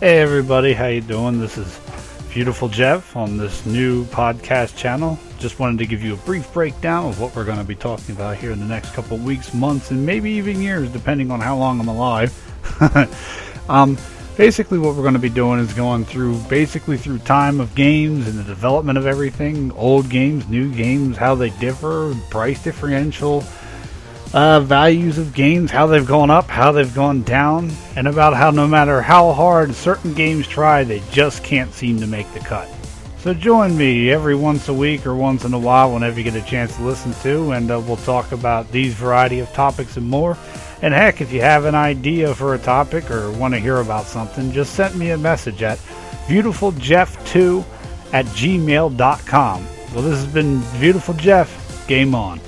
Hey everybody, how you doing? This is Beautiful Jeff on this new podcast channel. Just wanted to give you a brief breakdown of what we're going to be talking about here in the next couple weeks, months, and maybe even years, depending on how long I'm alive. um, basically, what we're going to be doing is going through basically through time of games and the development of everything, old games, new games, how they differ, price differential uh, values of games, how they've gone up, how they've gone down, and about how no matter how hard certain games try, they just can't seem to make the cut. So join me every once a week or once in a while whenever you get a chance to listen to, and uh, we'll talk about these variety of topics and more. And heck, if you have an idea for a topic or want to hear about something, just send me a message at beautifuljeff2 at gmail.com. Well, this has been Beautiful Jeff. Game on.